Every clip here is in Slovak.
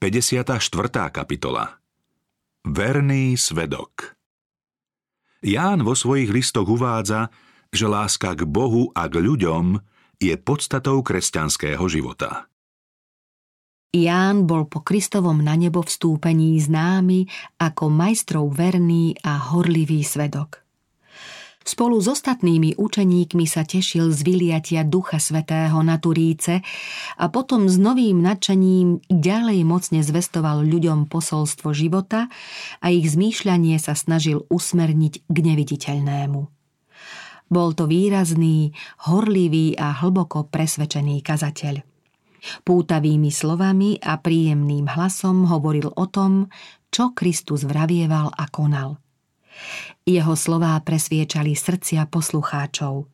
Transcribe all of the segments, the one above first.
54. kapitola Verný svedok Ján vo svojich listoch uvádza, že láska k Bohu a k ľuďom je podstatou kresťanského života. Ján bol po Kristovom na nebo vstúpení známy ako majstrov verný a horlivý svedok. Spolu s ostatnými učeníkmi sa tešil z vyliatia Ducha Svetého na Turíce a potom s novým nadšením ďalej mocne zvestoval ľuďom posolstvo života a ich zmýšľanie sa snažil usmerniť k neviditeľnému. Bol to výrazný, horlivý a hlboko presvedčený kazateľ. Pútavými slovami a príjemným hlasom hovoril o tom, čo Kristus vravieval a konal – jeho slová presviečali srdcia poslucháčov.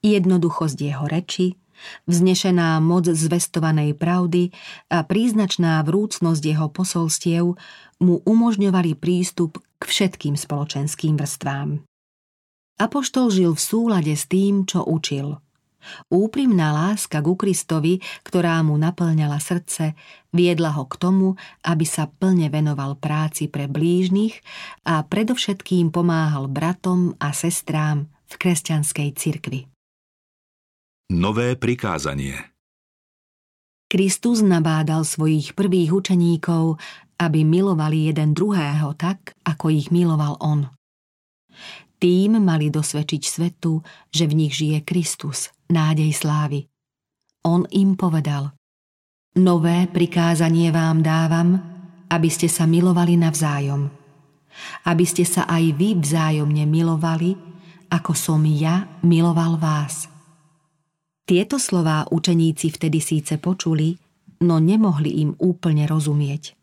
Jednoduchosť jeho reči, vznešená moc zvestovanej pravdy a príznačná vrúcnosť jeho posolstiev mu umožňovali prístup k všetkým spoločenským vrstvám. Apoštol žil v súlade s tým, čo učil – Úprimná láska ku Kristovi, ktorá mu naplňala srdce, viedla ho k tomu, aby sa plne venoval práci pre blížnych a predovšetkým pomáhal bratom a sestrám v kresťanskej cirkvi. Nové prikázanie Kristus nabádal svojich prvých učeníkov, aby milovali jeden druhého tak, ako ich miloval on. Tým mali dosvedčiť svetu, že v nich žije Kristus – nádej slávy. On im povedal, nové prikázanie vám dávam, aby ste sa milovali navzájom. Aby ste sa aj vy vzájomne milovali, ako som ja miloval vás. Tieto slová učeníci vtedy síce počuli, no nemohli im úplne rozumieť.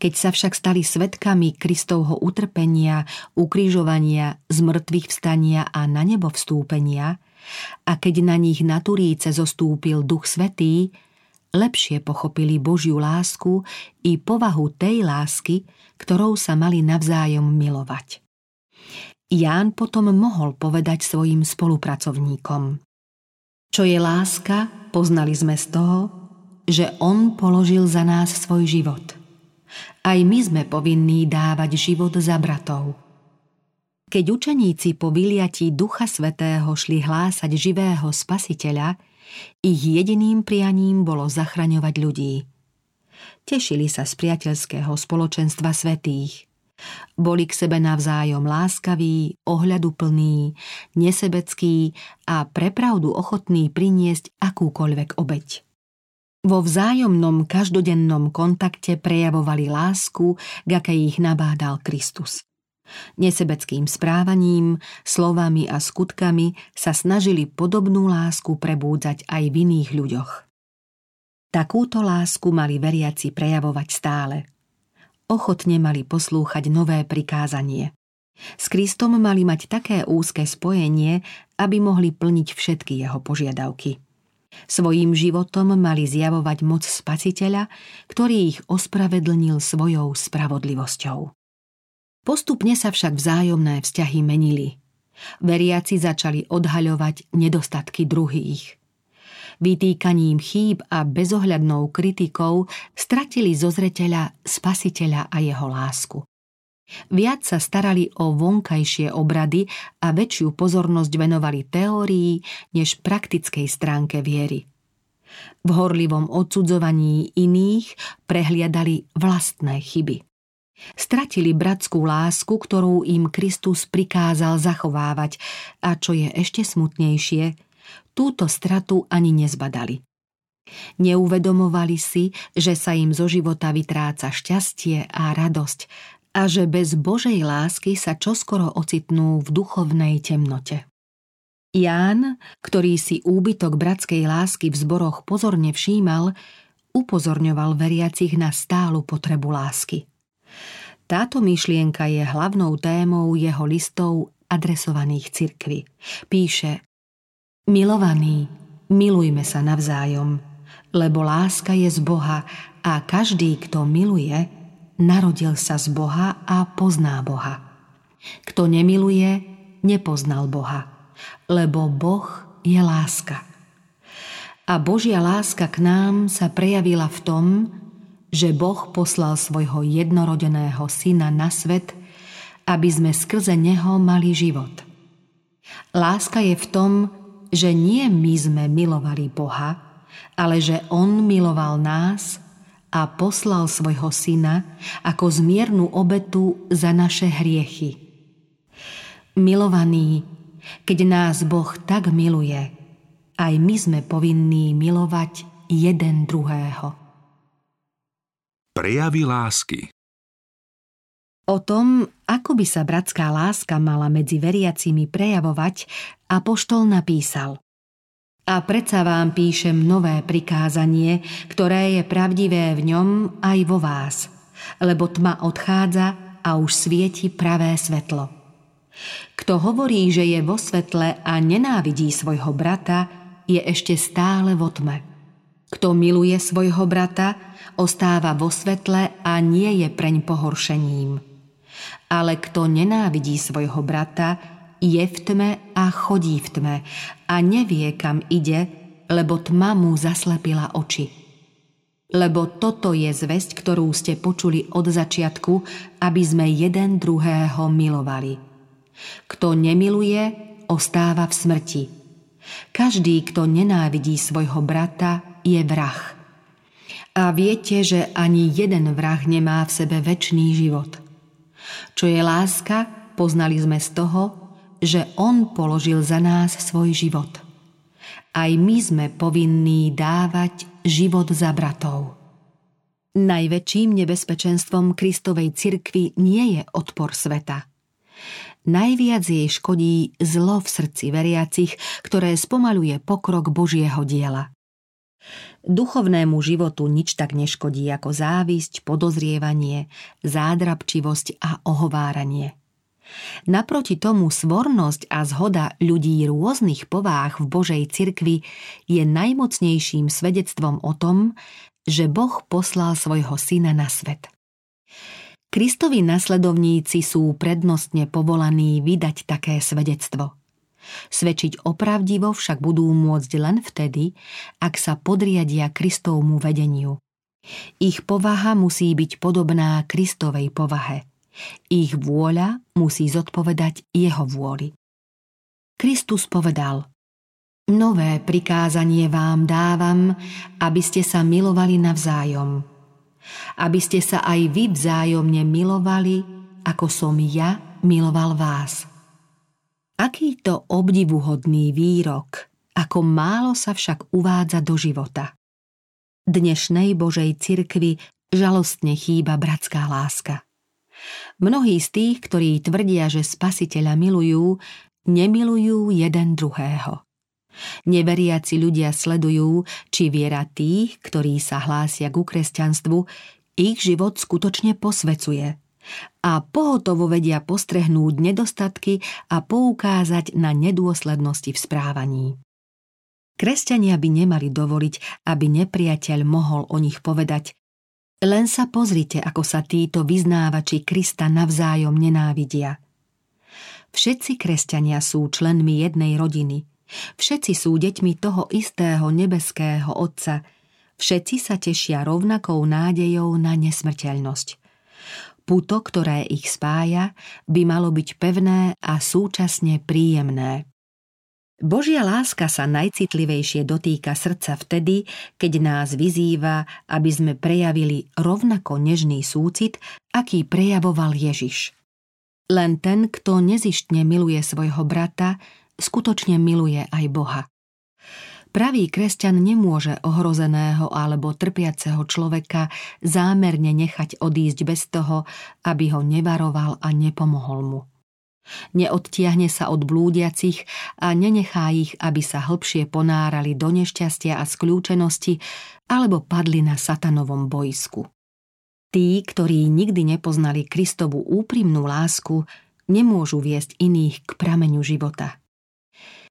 Keď sa však stali svetkami Kristovho utrpenia, ukrižovania, zmrtvých vstania a na nebo vstúpenia, a keď na nich na Turíce zostúpil Duch Svetý, lepšie pochopili Božiu lásku i povahu tej lásky, ktorou sa mali navzájom milovať. Ján potom mohol povedať svojim spolupracovníkom. Čo je láska, poznali sme z toho, že on položil za nás svoj život. Aj my sme povinní dávať život za bratov. Keď učeníci po vyliatí Ducha Svetého šli hlásať živého spasiteľa, ich jediným prianím bolo zachraňovať ľudí. Tešili sa z priateľského spoločenstva svetých. Boli k sebe navzájom láskaví, ohľaduplní, nesebeckí a prepravdu ochotní priniesť akúkoľvek obeď. Vo vzájomnom každodennom kontakte prejavovali lásku, k akej ich nabádal Kristus. Nesebeckým správaním, slovami a skutkami sa snažili podobnú lásku prebúdzať aj v iných ľuďoch. Takúto lásku mali veriaci prejavovať stále. Ochotne mali poslúchať nové prikázanie. S Kristom mali mať také úzke spojenie, aby mohli plniť všetky jeho požiadavky. Svojím životom mali zjavovať moc spasiteľa, ktorý ich ospravedlnil svojou spravodlivosťou. Postupne sa však vzájomné vzťahy menili. Veriaci začali odhaľovať nedostatky druhých. Vytýkaním chýb a bezohľadnou kritikou stratili zo zreteľa spasiteľa a jeho lásku. Viac sa starali o vonkajšie obrady a väčšiu pozornosť venovali teórii než praktickej stránke viery. V horlivom odsudzovaní iných prehliadali vlastné chyby. Stratili bratskú lásku, ktorú im Kristus prikázal zachovávať a čo je ešte smutnejšie, túto stratu ani nezbadali. Neuvedomovali si, že sa im zo života vytráca šťastie a radosť a že bez Božej lásky sa čoskoro ocitnú v duchovnej temnote. Ján, ktorý si úbytok bratskej lásky v zboroch pozorne všímal, upozorňoval veriacich na stálu potrebu lásky. Táto myšlienka je hlavnou témou jeho listov adresovaných cirkvi. Píše Milovaní, milujme sa navzájom, lebo láska je z Boha a každý, kto miluje, narodil sa z Boha a pozná Boha. Kto nemiluje, nepoznal Boha, lebo Boh je láska. A Božia láska k nám sa prejavila v tom, že Boh poslal svojho jednorodeného syna na svet, aby sme skrze neho mali život. Láska je v tom, že nie my sme milovali Boha, ale že On miloval nás a poslal svojho syna ako zmiernu obetu za naše hriechy. Milovaní, keď nás Boh tak miluje, aj my sme povinní milovať jeden druhého. Prejavy lásky O tom, ako by sa bratská láska mala medzi veriacimi prejavovať, Apoštol napísal A predsa vám píšem nové prikázanie, ktoré je pravdivé v ňom aj vo vás, lebo tma odchádza a už svieti pravé svetlo. Kto hovorí, že je vo svetle a nenávidí svojho brata, je ešte stále vo tme. Kto miluje svojho brata, ostáva vo svetle a nie je preň pohoršením ale kto nenávidí svojho brata, je v tme a chodí v tme a nevie, kam ide, lebo tma mu zaslepila oči. Lebo toto je zväzť, ktorú ste počuli od začiatku, aby sme jeden druhého milovali. Kto nemiluje, ostáva v smrti. Každý, kto nenávidí svojho brata, je vrah. A viete, že ani jeden vrah nemá v sebe väčší život – čo je láska, poznali sme z toho, že On položil za nás svoj život. Aj my sme povinní dávať život za bratov. Najväčším nebezpečenstvom Kristovej cirkvi nie je odpor sveta. Najviac jej škodí zlo v srdci veriacich, ktoré spomaluje pokrok Božieho diela. Duchovnému životu nič tak neškodí ako závisť, podozrievanie, zádrabčivosť a ohováranie. Naproti tomu svornosť a zhoda ľudí rôznych povách v Božej cirkvi je najmocnejším svedectvom o tom, že Boh poslal svojho syna na svet. Kristovi nasledovníci sú prednostne povolaní vydať také svedectvo. Svedčiť opravdivo však budú môcť len vtedy, ak sa podriadia Kristovmu vedeniu. Ich povaha musí byť podobná Kristovej povahe. Ich vôľa musí zodpovedať jeho vôli. Kristus povedal Nové prikázanie vám dávam, aby ste sa milovali navzájom. Aby ste sa aj vy vzájomne milovali, ako som ja miloval vás. Aký to obdivuhodný výrok, ako málo sa však uvádza do života. Dnešnej Božej cirkvi žalostne chýba bratská láska. Mnohí z tých, ktorí tvrdia, že spasiteľa milujú, nemilujú jeden druhého. Neveriaci ľudia sledujú, či viera tých, ktorí sa hlásia ku kresťanstvu, ich život skutočne posvecuje – a pohotovo vedia postrehnúť nedostatky a poukázať na nedôslednosti v správaní. Kresťania by nemali dovoliť, aby nepriateľ mohol o nich povedať len sa pozrite, ako sa títo vyznávači Krista navzájom nenávidia. Všetci kresťania sú členmi jednej rodiny. Všetci sú deťmi toho istého nebeského Otca. Všetci sa tešia rovnakou nádejou na nesmrteľnosť. Puto, ktoré ich spája, by malo byť pevné a súčasne príjemné. Božia láska sa najcitlivejšie dotýka srdca vtedy, keď nás vyzýva, aby sme prejavili rovnako nežný súcit, aký prejavoval Ježiš. Len ten, kto nezištne miluje svojho brata, skutočne miluje aj Boha. Pravý kresťan nemôže ohrozeného alebo trpiaceho človeka zámerne nechať odísť bez toho, aby ho nevaroval a nepomohol mu. Neodtiahne sa od blúdiacich a nenechá ich, aby sa hlbšie ponárali do nešťastia a skľúčenosti alebo padli na satanovom bojsku. Tí, ktorí nikdy nepoznali Kristovu úprimnú lásku, nemôžu viesť iných k prameňu života.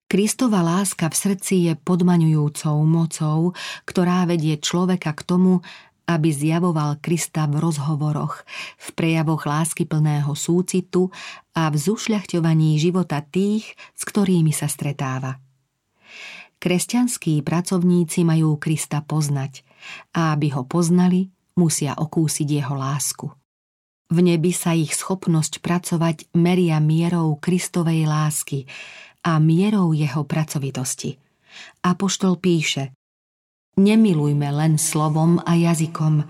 Kristova láska v srdci je podmaňujúcou mocou, ktorá vedie človeka k tomu, aby zjavoval Krista v rozhovoroch, v prejavoch lásky plného súcitu a v zušľachťovaní života tých, s ktorými sa stretáva. Kresťanskí pracovníci majú Krista poznať a aby ho poznali, musia okúsiť jeho lásku. V nebi sa ich schopnosť pracovať meria mierou Kristovej lásky a mierou jeho pracovitosti. Apoštol píše Nemilujme len slovom a jazykom,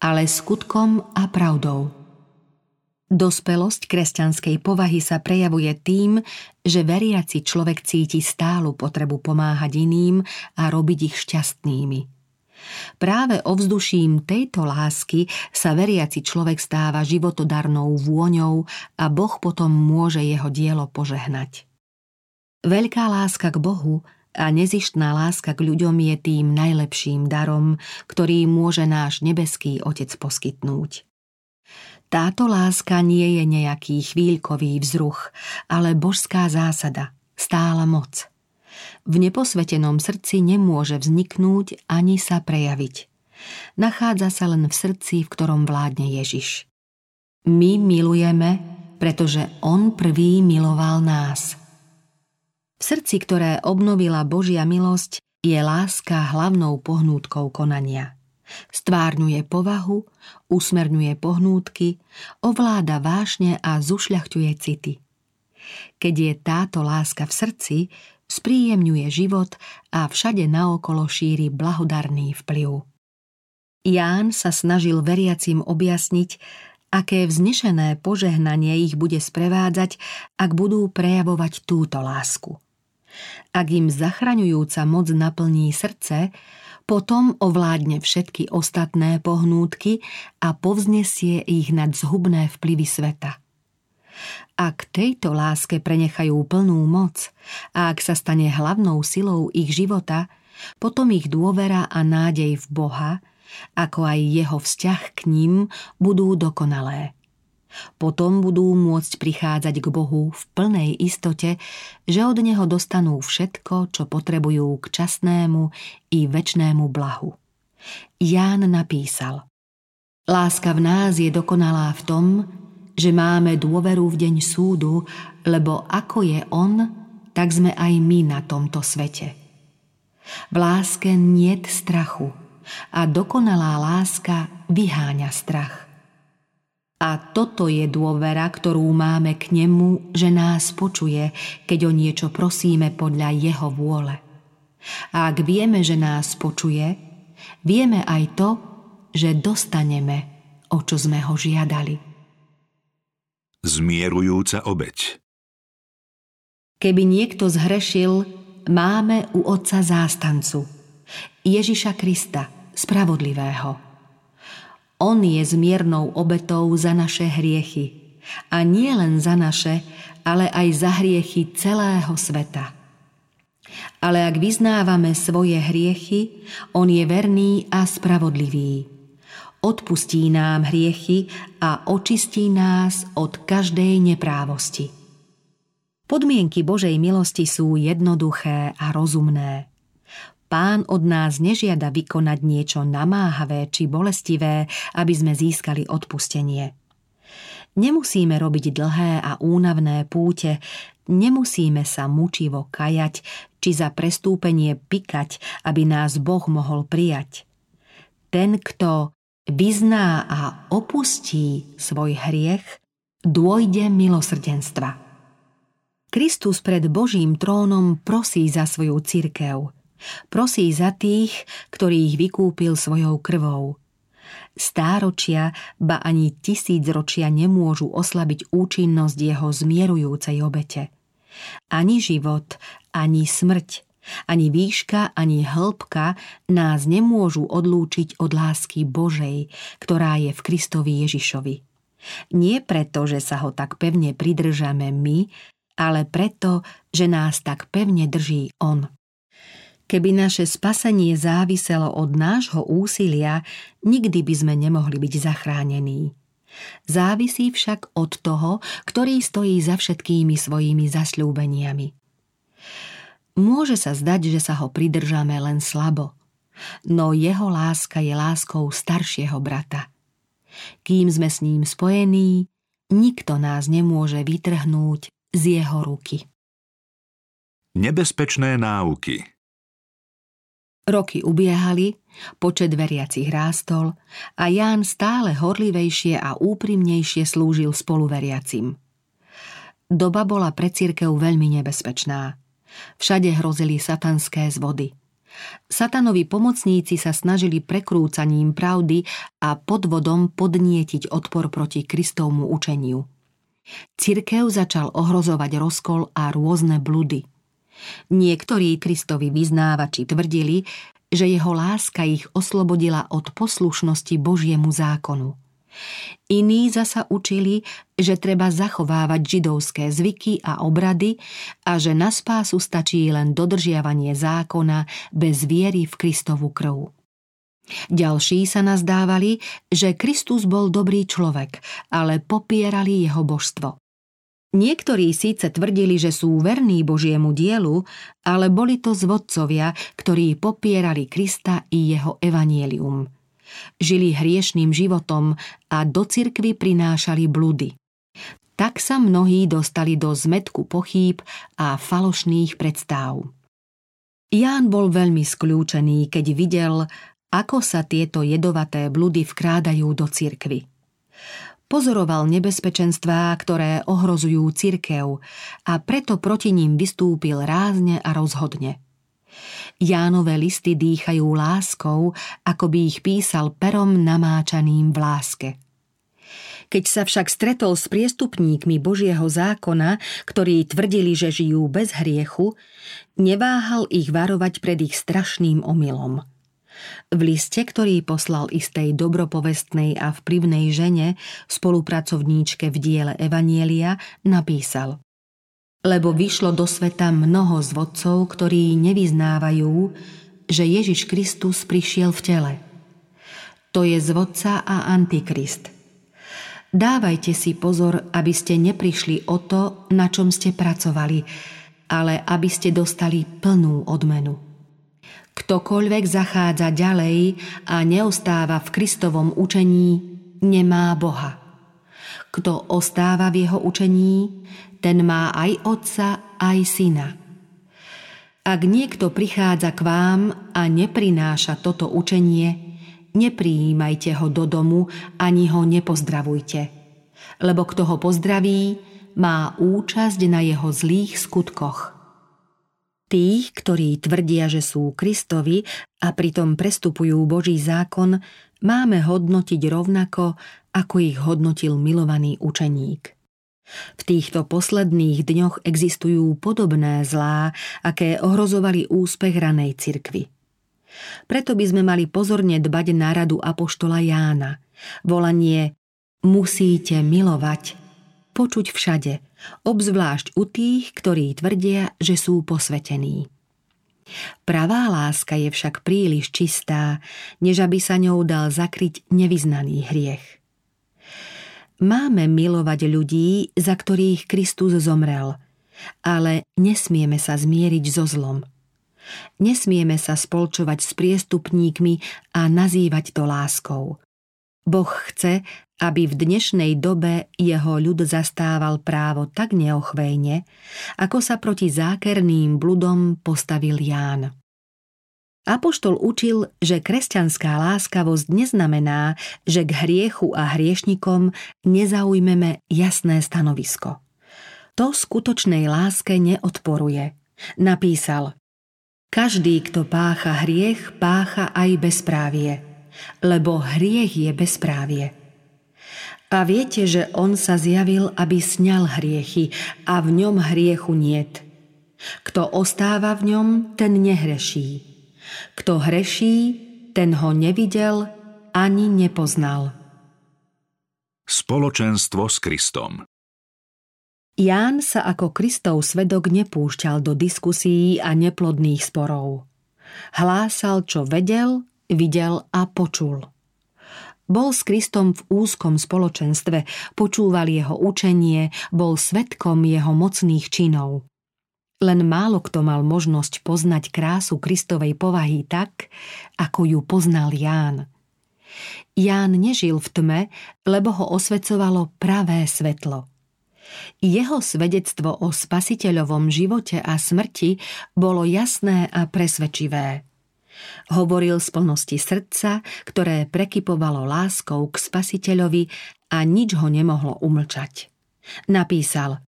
ale skutkom a pravdou. Dospelosť kresťanskej povahy sa prejavuje tým, že veriaci človek cíti stálu potrebu pomáhať iným a robiť ich šťastnými. Práve ovzduším tejto lásky sa veriaci človek stáva životodarnou vôňou a Boh potom môže jeho dielo požehnať. Veľká láska k Bohu a nezištná láska k ľuďom je tým najlepším darom, ktorý môže náš nebeský Otec poskytnúť. Táto láska nie je nejaký chvíľkový vzruch, ale božská zásada, stála moc – v neposvetenom srdci nemôže vzniknúť ani sa prejaviť. Nachádza sa len v srdci, v ktorom vládne Ježiš. My milujeme, pretože On prvý miloval nás. V srdci, ktoré obnovila Božia milosť, je láska hlavnou pohnútkou konania. Stvárňuje povahu, usmerňuje pohnútky, ovláda vášne a zušľachťuje city. Keď je táto láska v srdci, spríjemňuje život a všade naokolo šíri blahodarný vplyv. Ján sa snažil veriacim objasniť, aké vznešené požehnanie ich bude sprevádzať, ak budú prejavovať túto lásku. Ak im zachraňujúca moc naplní srdce, potom ovládne všetky ostatné pohnútky a povznesie ich nad zhubné vplyvy sveta – ak tejto láske prenechajú plnú moc a ak sa stane hlavnou silou ich života, potom ich dôvera a nádej v Boha, ako aj jeho vzťah k ním, budú dokonalé. Potom budú môcť prichádzať k Bohu v plnej istote, že od Neho dostanú všetko, čo potrebujú k časnému i väčnému blahu. Ján napísal Láska v nás je dokonalá v tom, že máme dôveru v deň súdu, lebo ako je On, tak sme aj my na tomto svete. V láske niet strachu a dokonalá láska vyháňa strach. A toto je dôvera, ktorú máme k nemu, že nás počuje, keď o niečo prosíme podľa jeho vôle. A ak vieme, že nás počuje, vieme aj to, že dostaneme, o čo sme ho žiadali zmierujúca obeď. Keby niekto zhrešil, máme u Otca zástancu, Ježiša Krista, spravodlivého. On je zmiernou obetou za naše hriechy. A nie len za naše, ale aj za hriechy celého sveta. Ale ak vyznávame svoje hriechy, On je verný a spravodlivý odpustí nám hriechy a očistí nás od každej neprávosti. Podmienky Božej milosti sú jednoduché a rozumné. Pán od nás nežiada vykonať niečo namáhavé či bolestivé, aby sme získali odpustenie. Nemusíme robiť dlhé a únavné púte, nemusíme sa mučivo kajať či za prestúpenie pikať, aby nás Boh mohol prijať. Ten, kto vyzná a opustí svoj hriech, dôjde milosrdenstva. Kristus pred Božím trónom prosí za svoju cirkev. Prosí za tých, ktorých vykúpil svojou krvou. Stáročia, ba ani tisícročia nemôžu oslabiť účinnosť jeho zmierujúcej obete. Ani život, ani smrť, ani výška, ani hĺbka nás nemôžu odlúčiť od lásky Božej, ktorá je v Kristovi Ježišovi. Nie preto, že sa ho tak pevne pridržame my, ale preto, že nás tak pevne drží On. Keby naše spasenie záviselo od nášho úsilia, nikdy by sme nemohli byť zachránení. Závisí však od toho, ktorý stojí za všetkými svojimi zasľúbeniami. Môže sa zdať, že sa ho pridržame len slabo, no jeho láska je láskou staršieho brata. Kým sme s ním spojení, nikto nás nemôže vytrhnúť z jeho ruky. Nebezpečné náuky Roky ubiehali, počet veriacich rástol a Ján stále horlivejšie a úprimnejšie slúžil spoluveriacim. Doba bola pre církev veľmi nebezpečná. Všade hrozili satanské zvody. Satanovi pomocníci sa snažili prekrúcaním pravdy a podvodom podnietiť odpor proti Kristovmu učeniu. Cirkev začal ohrozovať rozkol a rôzne bludy. Niektorí Kristovi vyznávači tvrdili, že jeho láska ich oslobodila od poslušnosti Božiemu zákonu. Iní zasa učili, že treba zachovávať židovské zvyky a obrady a že na spásu stačí len dodržiavanie zákona bez viery v Kristovu krv. Ďalší sa nazdávali, že Kristus bol dobrý človek, ale popierali jeho božstvo. Niektorí síce tvrdili, že sú verní Božiemu dielu, ale boli to zvodcovia, ktorí popierali Krista i jeho evanielium. Žili hriešným životom a do cirkvy prinášali bludy. Tak sa mnohí dostali do zmetku pochýb a falošných predstáv. Ján bol veľmi skľúčený, keď videl, ako sa tieto jedovaté bludy vkrádajú do cirkvy. Pozoroval nebezpečenstvá, ktoré ohrozujú cirkev a preto proti ním vystúpil rázne a rozhodne. Jánové listy dýchajú láskou, ako by ich písal perom namáčaným v láske. Keď sa však stretol s priestupníkmi Božieho zákona, ktorí tvrdili, že žijú bez hriechu, neváhal ich varovať pred ich strašným omylom – v liste, ktorý poslal istej dobropovestnej a vplyvnej žene, spolupracovníčke v diele Evanielia, napísal Lebo vyšlo do sveta mnoho zvodcov, ktorí nevyznávajú, že Ježiš Kristus prišiel v tele. To je zvodca a antikrist. Dávajte si pozor, aby ste neprišli o to, na čom ste pracovali, ale aby ste dostali plnú odmenu. Ktokoľvek zachádza ďalej a neostáva v Kristovom učení, nemá Boha. Kto ostáva v jeho učení, ten má aj otca, aj syna. Ak niekto prichádza k vám a neprináša toto učenie, neprijímajte ho do domu ani ho nepozdravujte. Lebo kto ho pozdraví, má účasť na jeho zlých skutkoch. Tých, ktorí tvrdia, že sú Kristovi a pritom prestupujú Boží zákon, máme hodnotiť rovnako, ako ich hodnotil milovaný učeník. V týchto posledných dňoch existujú podobné zlá, aké ohrozovali úspech ranej cirkvy. Preto by sme mali pozorne dbať na radu Apoštola Jána. Volanie musíte milovať, počuť všade – obzvlášť u tých, ktorí tvrdia, že sú posvetení. Pravá láska je však príliš čistá, než aby sa ňou dal zakryť nevyznaný hriech. Máme milovať ľudí, za ktorých Kristus zomrel, ale nesmieme sa zmieriť so zlom. Nesmieme sa spolčovať s priestupníkmi a nazývať to láskou. Boh chce, aby v dnešnej dobe jeho ľud zastával právo tak neochvejne, ako sa proti zákerným bludom postavil Ján. Apoštol učil, že kresťanská láskavosť neznamená, že k hriechu a hriešnikom nezaujmeme jasné stanovisko. To skutočnej láske neodporuje. Napísal Každý, kto pácha hriech, pácha aj bezprávie, lebo hriech je bezprávie. A viete, že on sa zjavil, aby sňal hriechy a v ňom hriechu niet. Kto ostáva v ňom, ten nehreší. Kto hreší, ten ho nevidel ani nepoznal. Spoločenstvo s Kristom Ján sa ako Kristov svedok nepúšťal do diskusí a neplodných sporov. Hlásal, čo vedel, videl a počul – bol s Kristom v úzkom spoločenstve, počúval jeho učenie, bol svetkom jeho mocných činov. Len málo kto mal možnosť poznať krásu Kristovej povahy tak, ako ju poznal Ján. Ján nežil v tme, lebo ho osvecovalo pravé svetlo. Jeho svedectvo o spasiteľovom živote a smrti bolo jasné a presvedčivé – Hovoril z plnosti srdca, ktoré prekypovalo láskou k spasiteľovi a nič ho nemohlo umlčať. Napísal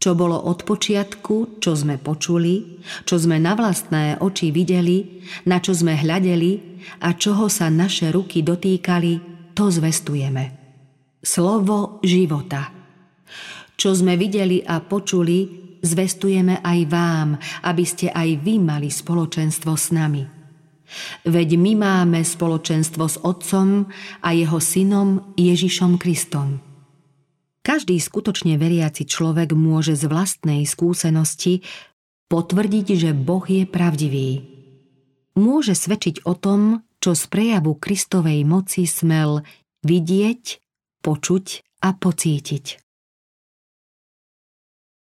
čo bolo od počiatku, čo sme počuli, čo sme na vlastné oči videli, na čo sme hľadeli a čoho sa naše ruky dotýkali, to zvestujeme. Slovo života. Čo sme videli a počuli, zvestujeme aj vám, aby ste aj vy mali spoločenstvo s nami. Veď my máme spoločenstvo s Otcom a jeho synom Ježišom Kristom. Každý skutočne veriaci človek môže z vlastnej skúsenosti potvrdiť, že Boh je pravdivý. Môže svedčiť o tom, čo z prejavu Kristovej moci smel vidieť, počuť a pocítiť.